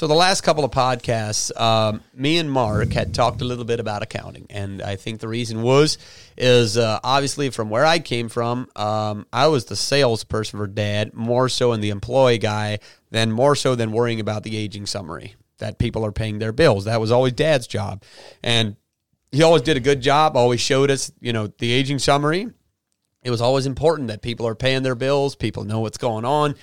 So the last couple of podcasts, um, me and Mark had talked a little bit about accounting, and I think the reason was is uh, obviously from where I came from, um, I was the salesperson for Dad, more so in the employee guy than more so than worrying about the aging summary that people are paying their bills. That was always Dad's job, and he always did a good job. Always showed us, you know, the aging summary. It was always important that people are paying their bills, people know what's going on.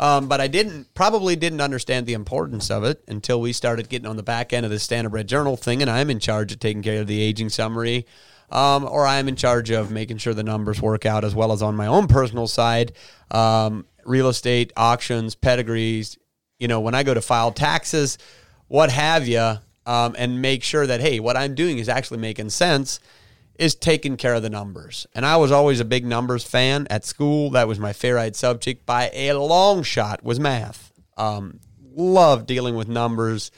Um, but I didn't probably didn't understand the importance of it until we started getting on the back end of the Standardbred Journal thing, and I'm in charge of taking care of the aging summary, um, or I'm in charge of making sure the numbers work out as well as on my own personal side, um, real estate auctions, pedigrees. You know, when I go to file taxes, what have you, um, and make sure that hey, what I'm doing is actually making sense is taking care of the numbers. And I was always a big numbers fan at school. That was my favorite subject by a long shot was math. Um, love dealing with numbers.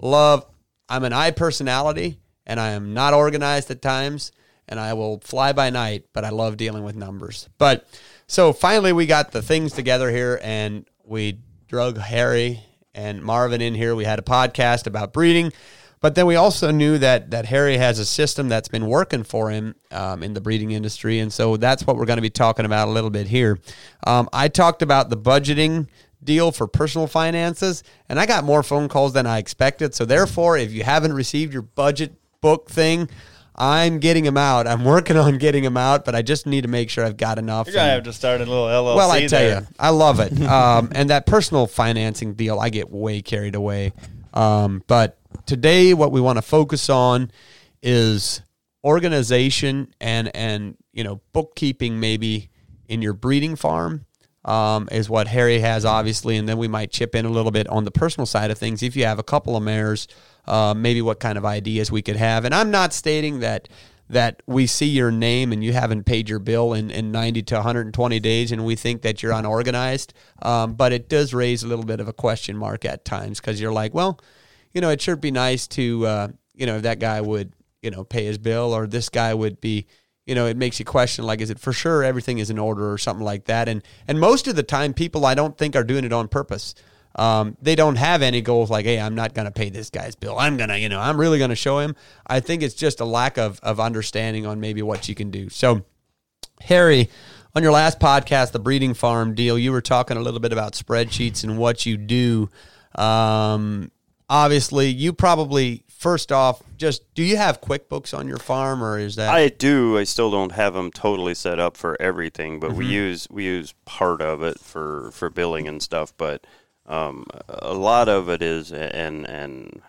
Love. I'm an I personality, and I am not organized at times, and I will fly by night. But I love dealing with numbers. But so finally, we got the things together here, and we drug Harry and Marvin in here. We had a podcast about breeding. But then we also knew that that Harry has a system that's been working for him um, in the breeding industry, and so that's what we're going to be talking about a little bit here. Um, I talked about the budgeting deal for personal finances, and I got more phone calls than I expected. So therefore, if you haven't received your budget book thing, I'm getting them out. I'm working on getting them out, but I just need to make sure I've got enough. You're gonna have to start a little LLC. Well, I tell there. you, I love it. Um, and that personal financing deal, I get way carried away. Um, but today, what we want to focus on is organization and and you know bookkeeping, maybe in your breeding farm. Um, is what Harry has obviously, and then we might chip in a little bit on the personal side of things. If you have a couple of mares, uh, maybe what kind of ideas we could have. And I'm not stating that that we see your name and you haven't paid your bill in, in 90 to 120 days and we think that you're unorganized. Um, but it does raise a little bit of a question mark at times because you're like, well, you know, it sure be nice to, uh, you know, if that guy would, you know, pay his bill or this guy would be, you know, it makes you question like, is it for sure everything is in order or something like that? And and most of the time, people I don't think are doing it on purpose. Um, they don't have any goals like, hey, I'm not going to pay this guy's bill. I'm gonna, you know, I'm really going to show him. I think it's just a lack of of understanding on maybe what you can do. So, Harry, on your last podcast, the breeding farm deal, you were talking a little bit about spreadsheets and what you do. Um, obviously, you probably first off, just do you have QuickBooks on your farm, or is that I do. I still don't have them totally set up for everything, but we Mm-hmm. use we use part of it for for billing and stuff. But um, a lot of it is, and and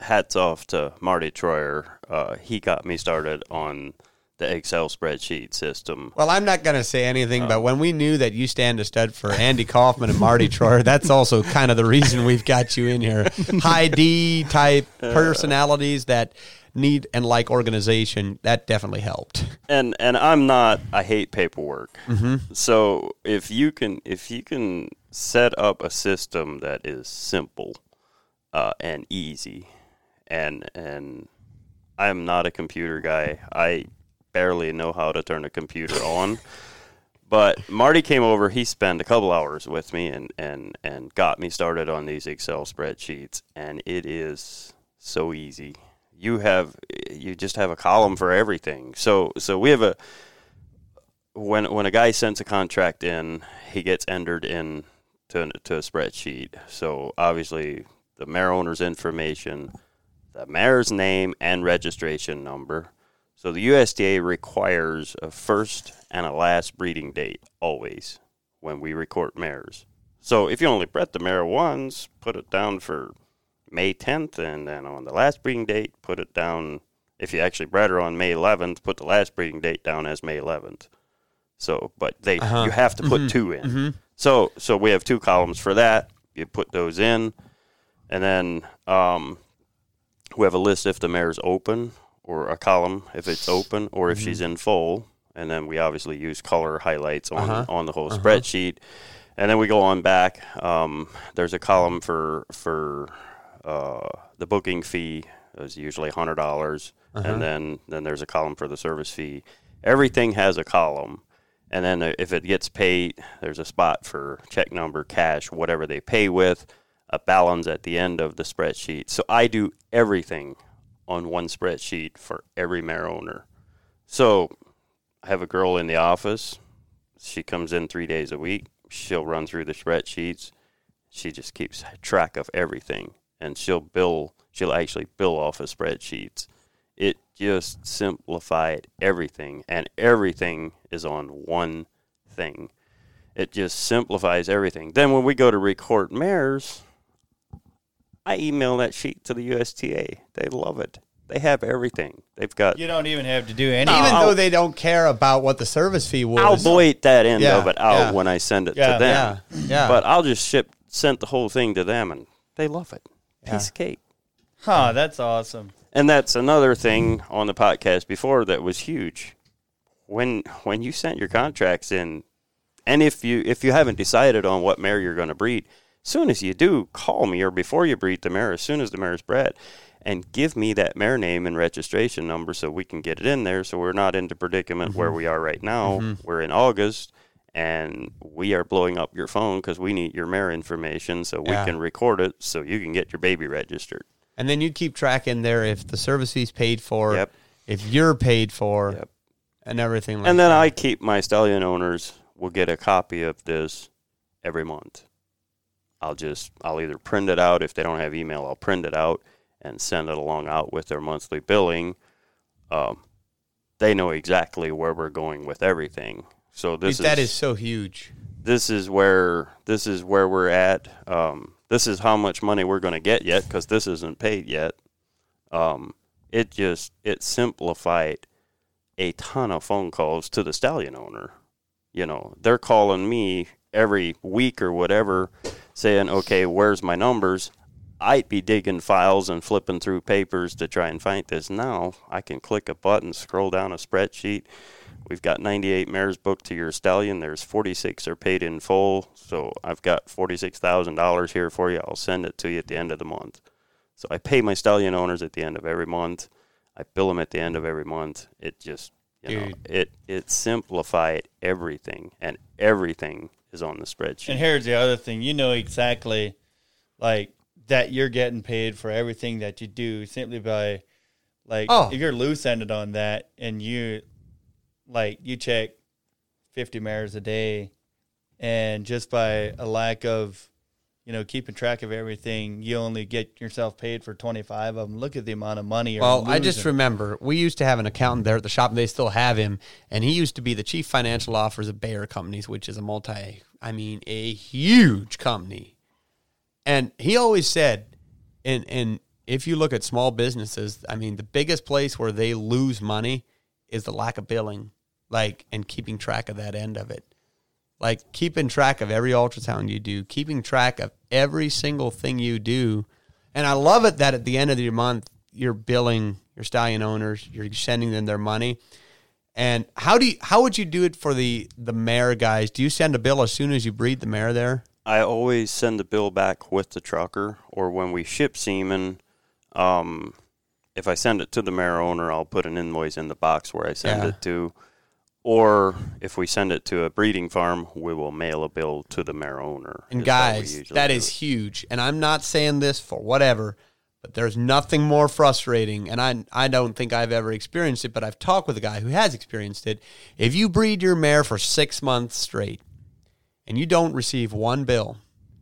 hats off to Marty Troyer. Uh, he got me started on the Excel spreadsheet system. Well, I'm not going to say anything, but when we knew that you stand a stud for Andy Kaufman and Marty Troyer, that's also kind of the reason we've got you in here. High D type personalities that need and like organization, that definitely helped. and and I'm not. I hate paperwork. Mm-hmm. So if you can if you can set up a system that is simple uh, and easy, and and I'm not a computer guy. I barely know how to turn a computer on. But Marty came over. He spent a couple hours with me and, and, and got me started on these Excel spreadsheets, and it is so easy. You have you just have a column for everything. So so we have a when when a guy sends a contract in, he gets entered in to to a spreadsheet. So obviously the mare owner's information, the mare's name and registration number. So the USTA requires a first and a last breeding date always when we record mares. So if you only bred the mare once, put it down for May 10th, and then on the last breeding date, put it down. If you actually bred her on May 11th, put the last breeding date down as May 11th. So, but they Uh-huh. you have to put two in. So, so we have two columns for that. You put those in, and then um, we have a list if the mare's open, or a column if it's open, or if she's in full. And then we obviously use color highlights on Uh-huh. on the whole spreadsheet. And then we go on back. Um, there's a column for for uh, the booking fee is usually hundred dollars, and then then there's a column for the service fee. Everything has a column, and then uh, if it gets paid, there's a spot for check number, cash, whatever they pay with. a balance at the end of the spreadsheet. So I do everything on one spreadsheet for every mare owner. So I have a girl in the office. She comes in three days a week. She'll run through the spreadsheets. She just keeps track of everything, and she'll bill. She'll actually bill off of spreadsheets. It just simplified everything, and everything is on one thing. It just simplifies everything. Then when we go to record mares, I email that sheet to the USTA. They love it. They have everything. They've got. You don't even have to do anything. Even I'll- though they don't care about what the service fee was. I'll void that end Yeah, of it out yeah. when I send it Yeah, to them. yeah, yeah. But I'll just ship sent the whole thing to them, and they love it. Piece Yeah. of cake. Huh, that's awesome. And that's another thing on the podcast before that was huge. When when you sent your contracts in, and if you if you haven't decided on what mare you're going to breed, soon as you do, call me or before you breed the mare, as soon as the mare is bred, and give me that mare name and registration number so we can get it in there. So we're not in the predicament where mm-hmm. we are right now. Mm-hmm. We're in August. And we are blowing up your phone because we need your mare information so we Yeah. can record it so you can get your baby registered. And then you keep track in there if the service fee's paid for, Yep. if you're paid for, Yep. and everything like and then that. I keep my stallion owners will get a copy of this every month. I'll just I'll either print it out if they don't have email. I'll print it out and send it along out with their monthly billing. Um, they know exactly where we're going with everything. So this Dude, that is is so huge. this is where this is where we're at. Um, this is how much money we're going to get yet because this isn't paid yet. Um, it just it simplified a ton of phone calls to the stallion owner. You know, they're calling me every week or whatever, saying, "Okay, where's my numbers?" I'd be digging files and flipping through papers to try and find this. Now I can click a button, scroll down a spreadsheet. We've got 98 mares booked to your stallion. There's 46 are paid in full. So I've got $46,000 here for you. I'll send it to you at the end of the month. So I pay my stallion owners at the end of every month. I bill them at the end of every month. It just, you know, it it simplified everything, and everything is on the spreadsheet. And here's the other thing: you know exactly, like that you're getting paid for everything that you do simply by, like, Oh. if you're loose ended on that, and you, like, you check fifty mares a day, and just by a lack of, you know, keeping track of everything, you only get yourself paid for twenty five of them. Look at the amount of money. You're Well, I just remember we used to have an accountant there at the shop, and they still have him. And he used to be the chief financial officer of Bayer Companies, which is a multi, I mean, a huge company. And he always said, and and if you look at small businesses, I mean, the biggest place where they lose money is the lack of billing, like and keeping track of that end of it. Like keeping track of every ultrasound you do, keeping track of every single thing you do. And I love it that at the end of the month, you're billing your stallion owners, you're sending them their money. And how do you, how would you do it for the the mare guys? Do you send a bill as soon as you breed the mare there? I always send the bill back with the trucker, or when we ship semen. Um, if I send it to the mare owner, I'll put an invoice in the box where I send Yeah. it to. Or if we send it to a breeding farm, we will mail a bill to the mare owner. And is what we guys, that do. is huge. And I'm not saying this for whatever, but there's nothing more frustrating. And I I don't think I've ever experienced it, but I've talked with a guy who has experienced it. If you breed your mare for six months straight and you don't receive one bill,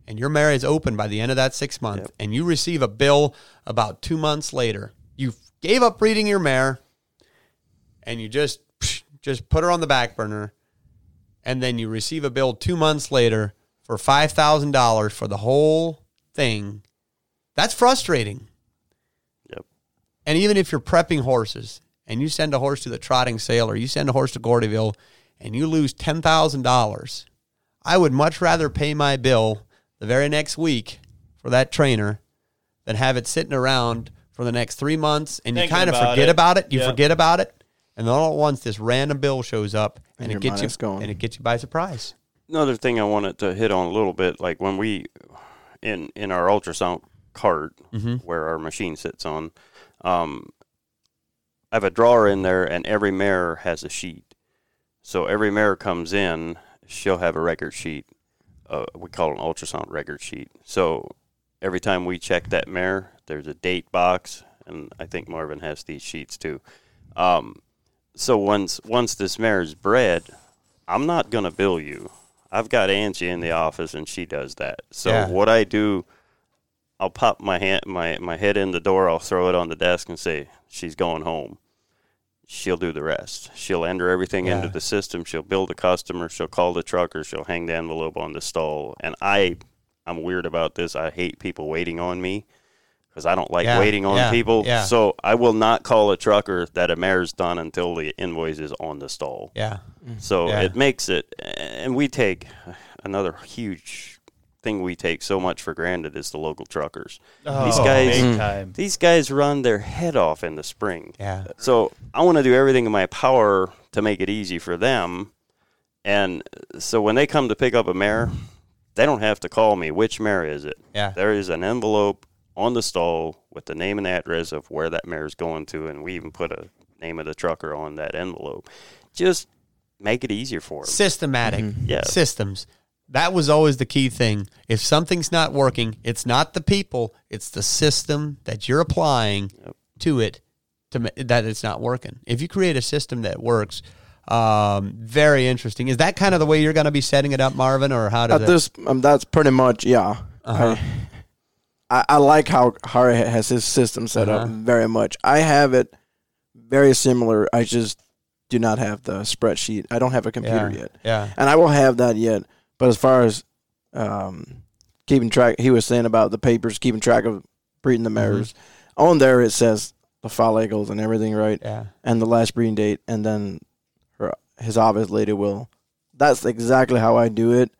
and your mare is open by the end of that six months, Yep. and you receive a bill about two months later, you gave up breeding your mare, and you just just put her on the back burner, and then you receive a bill two months later for five thousand dollars for the whole thing. That's frustrating. Yep. And even if you're prepping horses and you send a horse to the trotting sale or you send a horse to Gordyville and you lose ten thousand dollars, I would much rather pay my bill the very next week for that trainer than have it sitting around for the next three months and you kind of forget it. about it. You Yep. forget about it, and then all at once this random bill shows up and, And it gets you money's and it gets you by surprise. another thing I wanted to hit on a little bit, like when we in in our ultrasound cart where our machine sits on, um, I have a drawer in there, and every mare has a sheet. So every mare comes in, she'll have a record sheet. Uh, we call it an ultrasound record sheet. So every time we check that mare, there's a date box, and I think Marvin has these sheets too. Um, so once once this mare is bred, I'm not gonna bill you. I've got Angie in the office, and she does that. So Yeah. what I do, I'll pop my hand my my head in the door. I'll throw it on the desk and say she's going home. She'll do the rest. She'll enter everything Yeah. into the system. She'll bill the customer. She'll call the trucker. She'll hang the envelope on the stall. And I, I'm weird about this. I hate people waiting on me because I don't like Yeah, waiting on yeah, people. yeah. So I will not call a trucker that a mare's done until the invoice is on the stall. Yeah. So mm. Yeah. it makes it, and we take another huge thing we take so much for granted is the local truckers. Oh, these Oh, guys, big mm. time. these guys run their head off in the spring. Yeah. So I want to do everything in my power to make it easy for them. And so when they come to pick up a mare, they don't have to call me. Which mare is it? Yeah. There is an envelope on the stall with the name and address of where that mare is going to, and we even put a name of the trucker on that envelope. Just make it easier for them. Systematic Yeah. systems. That was always the key thing. If something's not working, it's not the people, it's the system that you're applying to it to that it's not working. If you create a system that works, um, very interesting. Is that kind of the way you're going to be setting it up, Marvin, or how does At it? this, um, that's pretty much yeah. Uh-huh. I, I I like how Harry has his system set up Uh-huh. very much. I have it very similar. I just do not have the spreadsheet. I don't have a computer yeah. yet, Yeah. and I will have that yet. But as far as um, keeping track, he was saying about the papers, keeping track of breeding the Mm-hmm. On there, it says the follicles and everything, right? Yeah. and the last breeding date, and then her his office lady will. That's exactly how I do it.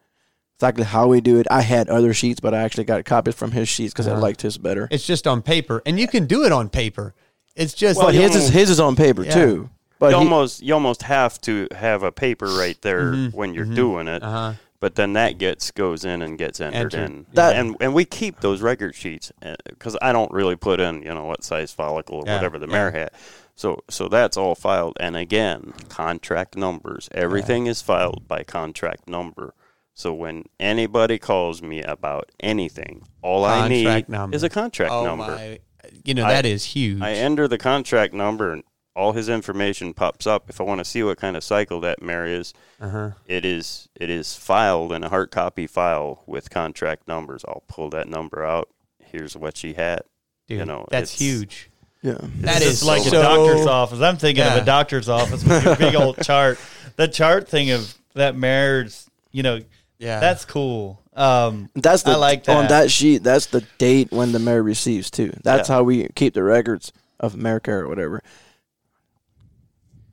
Exactly how we do it. I had other sheets, but I actually got copies from his sheets because I Uh-huh. liked his better. It's just on paper, and you can do it on paper. It's just Well, like his is his is on paper Yeah. too. But you he, almost you almost have to have a paper right there Mhm, when you're mhm. doing it. uh-huh. but then that gets goes in and gets entered, Entered. in That- and and we keep those record sheets because I don't really put in you know what size follicle or Yeah, whatever the yeah. mare had so so that's all filed and again contract numbers everything is filed by contract number so when anybody calls me about anything all I need number. is a contract oh number my, you know I- that is huge. I enter the contract number and all his information pops up if I want to see what kind of cycle that mare is uh-huh. it is it is filed in a hard copy file with contract numbers. I'll pull that number out. Here's what she had. Dude, you know, that's huge. yeah. That It's is like so- a doctor's office. I'm thinking Yeah. of a doctor's office with your big old chart. The chart thing of that mare's, you know, Yeah, that's cool. Um, That's the I like on that. that sheet. That's the date when the mare receives too. That's Yeah. how we keep the records of mare care or whatever.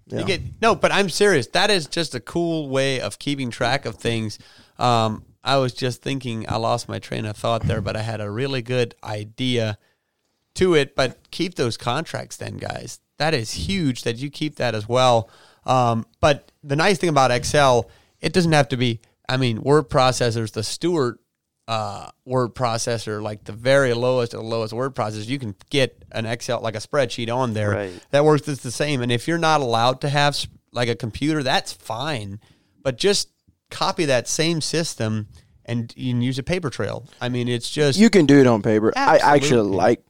Yeah. You get no, but I'm serious. That is just a cool way of keeping track of things. Um, I was just thinking, I lost my train of thought there, but I had a really good idea to it. But keep those contracts, then, guys. That is huge that you keep that as well. Um, but the nice thing about Excel, it doesn't have to be. I mean, word processors, the Stewart uh, word processor, like the very lowest of the lowest word processor, you can get an Excel like a spreadsheet on there Right. that works just the same. And if you're not allowed to have like a computer, that's fine. But just copy that same system and you can use a paper trail. I mean, it's just You can do it on paper. I actually like.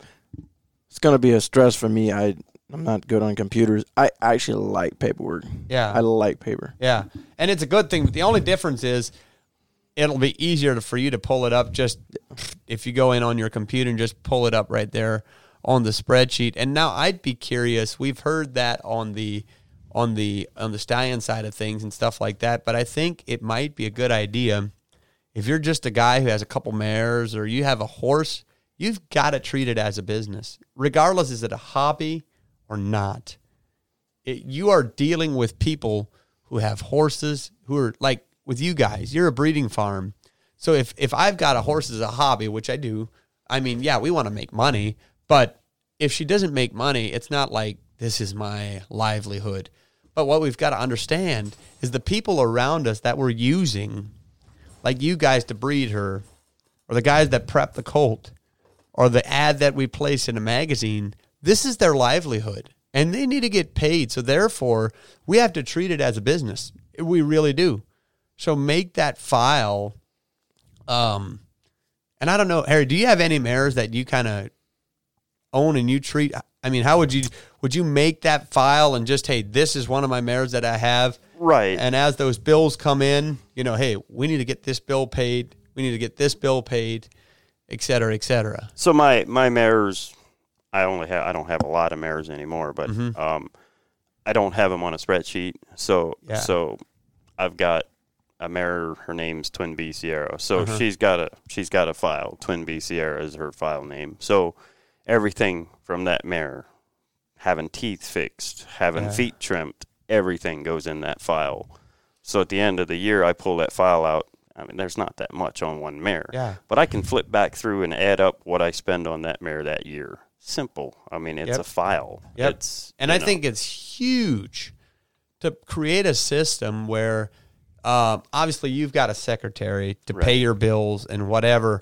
It's gonna be a stress for me. I I'm not good on computers. I actually like paperwork. yeah, I like paper. yeah, and it's a good thing. But the only difference is it'll be easier to, for you to pull it up just if you go in on your computer and just pull it up right there on the spreadsheet. And now I'd be curious. We've heard that on the on the on the stallion side of things and stuff like that. But I think it might be a good idea if you're just a guy who has a couple mares or you have a horse. You've got to treat it as a business, regardless is it a hobby or not. It, you are dealing with people who have horses who are like with you guys. You're a breeding farm, so if if I've got a horse as a hobby, which I do, I mean, yeah, we want to make money, but if she doesn't make money, it's not like this is my livelihood. But what we've got to understand is the people around us that we're using, like you guys to breed her, or the guys that prep the colt, or the ad that we place in a magazine, this is their livelihood and they need to get paid. So therefore, we have to treat it as a business. We really do. So make that file um And I don't know, Harry, do you have any mares that you kind of own and you treat? I mean, how would you would you make that file and just hey, this is one of my mares that I have, Right. and as those bills come in, you know, hey, we need to get this bill paid, we need to get this bill paid, et cetera, et cetera. So my my mares, I only have I don't have a lot of mares anymore, but Mm-hmm. um, I don't have them on a spreadsheet. So Yeah. so I've got a mare. Her name's Twin B Sierra. So Uh-huh. she's got a she's got a file. Twin B Sierra is her file name. So everything from that mare, having teeth fixed, having Yeah. feet trimmed, everything goes in that file. So at the end of the year, I pull that file out. I mean, there's not that much on one mare. Yeah. But I can flip back through and add up what I spend on that mare that year. Simple. I mean, it's Yep. a file. Yep. It's, and I know, think it's huge to create a system where um, obviously you've got a secretary to pay your bills and whatever.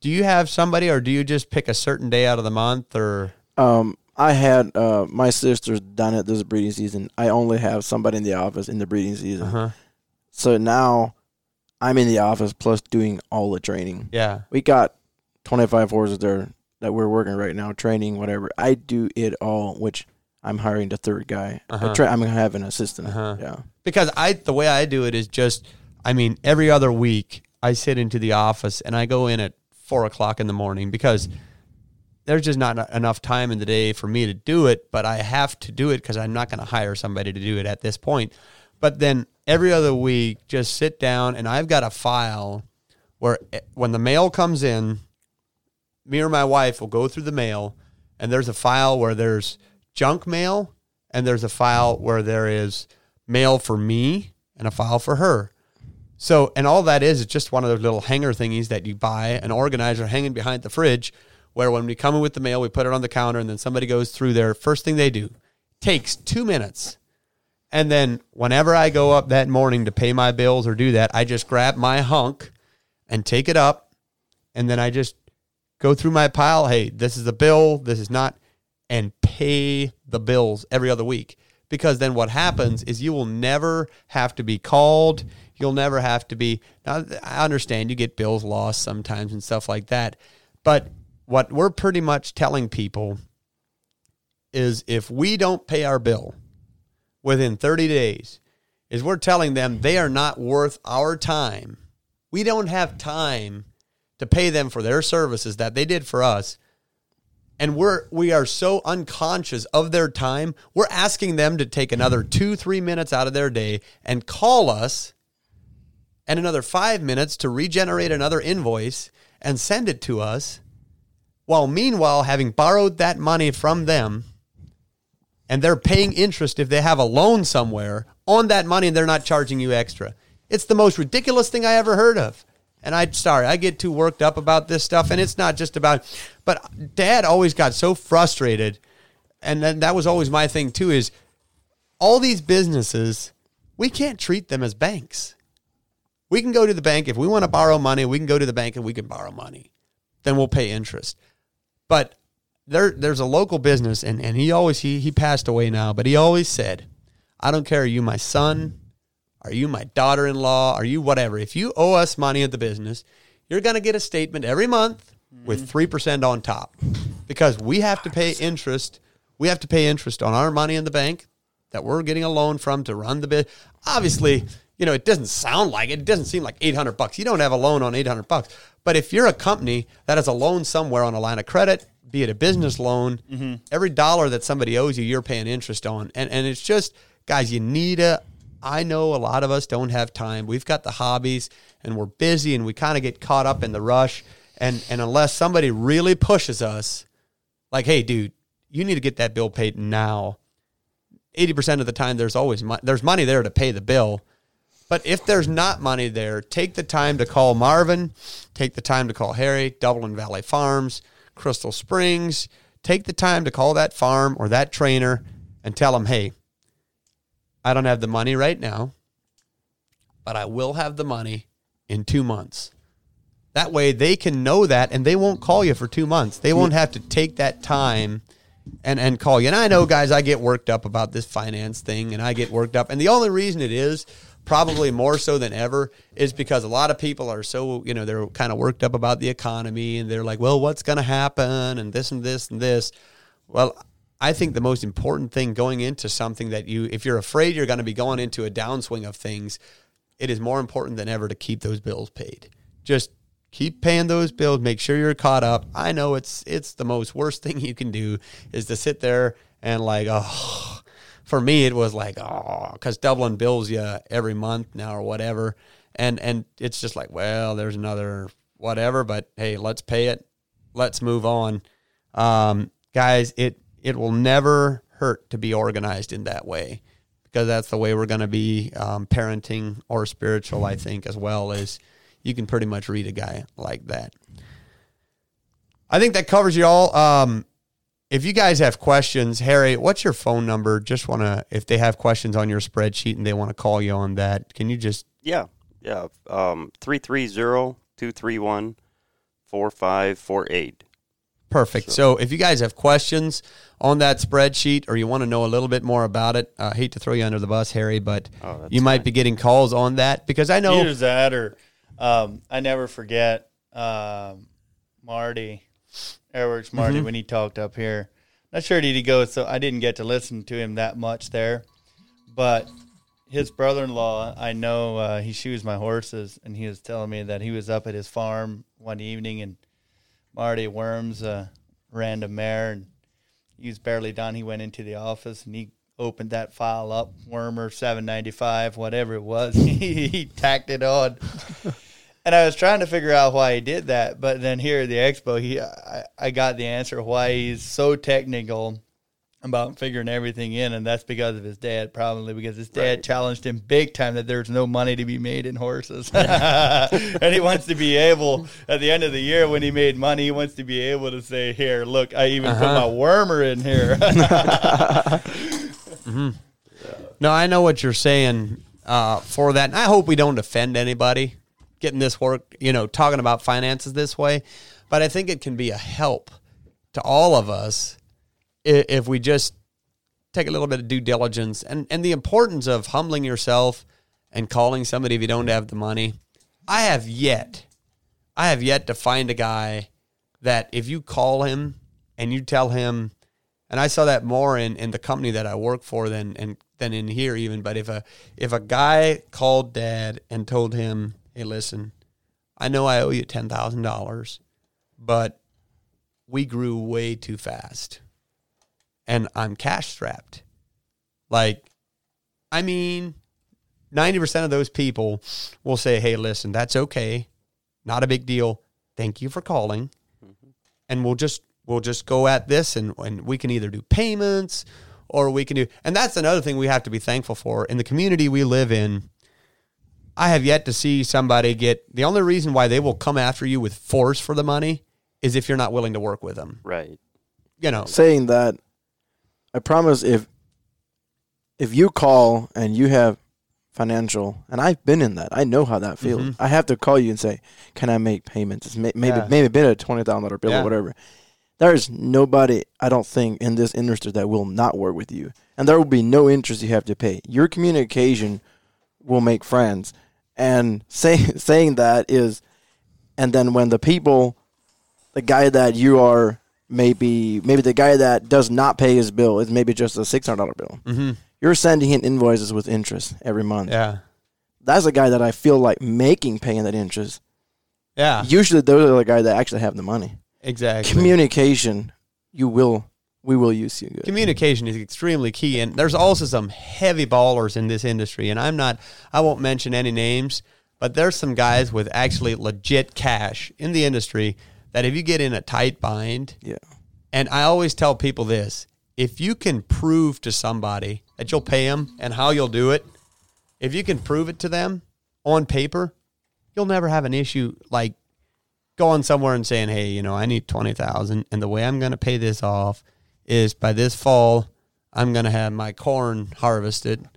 Do you have somebody, or do you just pick a certain day out of the month, or Um, I had uh, my sister's done it this breeding season. I only have somebody in the office in the breeding season. uh-huh. So now I'm in the office plus doing all the training. yeah, We got 25 horses there that we're working right now, training, whatever. I do it all, which I'm hiring the third guy. I Uh-huh. tra- I'm going to have an assistant. Uh-huh. Yeah. because I the way I do it is just, I mean, every other week I sit into the office and I go in at four o'clock in the morning because there's just not enough time in the day for me to do it, but I have to do it because I'm not going to hire somebody to do it at this point. But then every other week, just sit down and I've got a file where eh, when the mail comes in, me or my wife will go through the mail and there's a file where there's junk mail and there's a file where there is mail for me and a file for her. So, and all that is, is just one of those little hanger thingies that you buy, an organizer hanging behind the fridge, where when we come in with the mail, we put it on the counter, and then somebody goes through there. First thing they do takes two minutes. And then whenever I go up that morning to pay my bills or do that, I just grab my hunk and take it up. And then I just go through my pile. Hey, this is a bill. This is not. And pay the bills every other week. Because then what happens is you will never have to be called. You'll never have to be. Now, I understand you get bills lost sometimes and stuff like that. But what we're pretty much telling people is if we don't pay our bill within 30 days, is we're telling them they are not worth our time. We don't have time to pay them for their services that they did for us. And we're we are so unconscious of their time. We're asking them to take another two, three minutes out of their day and call us and another five minutes to regenerate another invoice and send it to us while meanwhile having borrowed that money from them and they're paying interest if they have a loan somewhere on that money and they're not charging you extra. It's the most ridiculous thing I ever heard of. And I sorry, I get too worked up about this stuff and it's not just about but dad always got so frustrated and then that was always my thing too is all these businesses we can't treat them as banks. We can go to the bank if we want to borrow money, we can go to the bank and we can borrow money. Then we'll pay interest. But there there's a local business and, and he always he he passed away now, but he always said, I don't care, are you my son? Are you my daughter in law? Are you whatever? If you owe us money at the business, you're gonna get a statement every month with mm. three percent on top. Because we have to pay interest. We have to pay interest on our money in the bank that we're getting a loan from to run the bit. Obviously, you know, it doesn't sound like it. It doesn't seem like 800 bucks. You don't have a loan on 800 bucks. But if you're a company that has a loan somewhere on a line of credit, be it a business loan, mm-hmm. every dollar that somebody owes you, you're paying interest on. And and it's just, guys, you need a I know a lot of us don't have time. We've got the hobbies and we're busy and we kind of get caught up in the rush. And and unless somebody really pushes us, like, hey, dude, you need to get that bill paid now. 80% of the time there's always mo- there's money there to pay the bill. But if there's not money there, take the time to call Marvin, take the time to call Harry, Dublin Valley Farms, Crystal Springs. Take the time to call that farm or that trainer and tell them, hey, I don't have the money right now, but I will have the money in two months. That way they can know that and they won't call you for two months. They won't have to take that time and, and call you. And I know, guys, I get worked up about this finance thing and I get worked up. And the only reason it is probably more so than ever is because a lot of people are so you know they're kind of worked up about the economy and they're like well what's going to happen and this and this and this well i think the most important thing going into something that you if you're afraid you're going to be going into a downswing of things it is more important than ever to keep those bills paid. Just keep paying those bills make sure you're caught up. I know it's it's the most worst thing you can do is to sit there and like oh for me it was like oh because Dublin bills you every month now or whatever. And and it's just like well there's another whatever but hey let's pay it. Let's move on. Um, guys it it will never hurt to be organized in that way because that's the way we're going to be um, parenting or spiritual i think as well as you can pretty much read a guy like that i think that covers you all um, if you guys have questions, Harry, what's your phone number? Just want to, if they have questions on your spreadsheet and they want to call you on that, can you just? Yeah, yeah. Um, 330-231-4548. Perfect. So if you guys have questions on that spreadsheet or you want to know a little bit more about it, I hate to throw you under the bus, Harry, but Oh, that's you might fine. be getting calls on that because I know. Either that or um, I never forget um, Marty, Airworks Marty, Mm-hmm. when he talked up here. Not sure did he go, so I didn't get to listen to him that much there. But his brother-in-law, I know uh, he shoes my horses, and he was telling me that he was up at his farm one evening, and Marty Worms, a random mare, and he was barely done. He went into the office and he opened that file up, Wormer seven ninety five, whatever it was. he, he tacked it on, and I was trying to figure out why he did that. But then here at the expo, he I, I got the answer why he's so technical about figuring everything in, and that's because of his dad, probably because his dad challenged him big time that there's no money to be made in horses, and he wants to be able at the end of the year when he made money, he wants to be able to say, "Here, look, I even put my wormer in here." No, I know what you're saying uh, for that. And I hope we don't offend anybody getting this work, you know, talking about finances this way. But I think it can be a help to all of us if we just take a little bit of due diligence and, and the importance of humbling yourself and calling somebody if you don't have the money. I have yet, I have yet to find a guy that if you call him and you tell him, and I saw that more in, in the company that I work for than and than in here even. But if a if a guy called dad and told him, "Hey, listen, I know I owe you ten thousand dollars, but we grew way too fast, and I'm cash strapped," like, I mean, ninety percent of those people will say, "Hey, listen, that's okay, not a big deal. Thank you for calling." Mm-hmm. and we'll just we'll just go at this and, and we can either do payments or we can do and that's another thing we have to be thankful for in the community we live in i have yet to see somebody get the only reason why they will come after you with force for the money is if you're not willing to work with them Right. you know saying that, I promise if if you call and you have financial, and I've been in that, I know how that feels. Mhm. I have to call you and say, "Can I make payments?" It's may, maybe Yeah. maybe been a twenty thousand dollar bill Yeah. or whatever. There's nobody I don't think in this industry that will not work with you, and there will be no interest you have to pay. Your communication will make friends, and say, saying that is, and then when the people, the guy that you are maybe maybe the guy that does not pay his bill is maybe just a six hundred dollar bill. mm-hmm. You're sending him invoices with interest every month. yeah That's a guy that I feel like making paying that interest. yeah Usually those are the guys that actually have the money. exactly Communication, you will we will use you good. communication is extremely key and there's also some heavy ballers in this industry and i'm not i won't mention any names but there's some guys with actually legit cash in the industry that if you get in a tight bind Yeah. and i always tell people this if you can prove to somebody that you'll pay them and how you'll do it if you can prove it to them on paper you'll never have an issue like going somewhere and saying, "Hey, you know, I need twenty thousand, and the way I'm going to pay this off is by this fall, I'm going to have my corn harvested."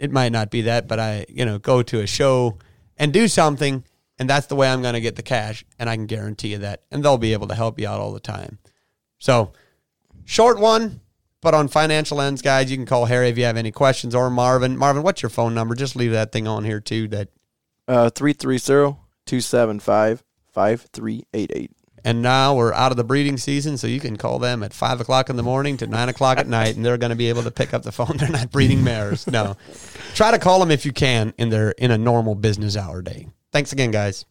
It might not be that, but I, you know, go to a show and do something, and that's the way I'm going to get the cash, and I can guarantee you that, and they'll be able to help you out all the time. So, short one, But on financial ends, guys, you can call Harry if you have any questions or Marvin. Marvin, what's your phone number? Just leave that thing on here too. That Uh, 330-275-5388. and now we're out of the breeding season, so you can call them at five o'clock in the morning to nine o'clock at night, and they're going to be able to pick up the phone. They're not breeding mares. No, try to call them if you can in their in a normal business hour day. Thanks again, guys.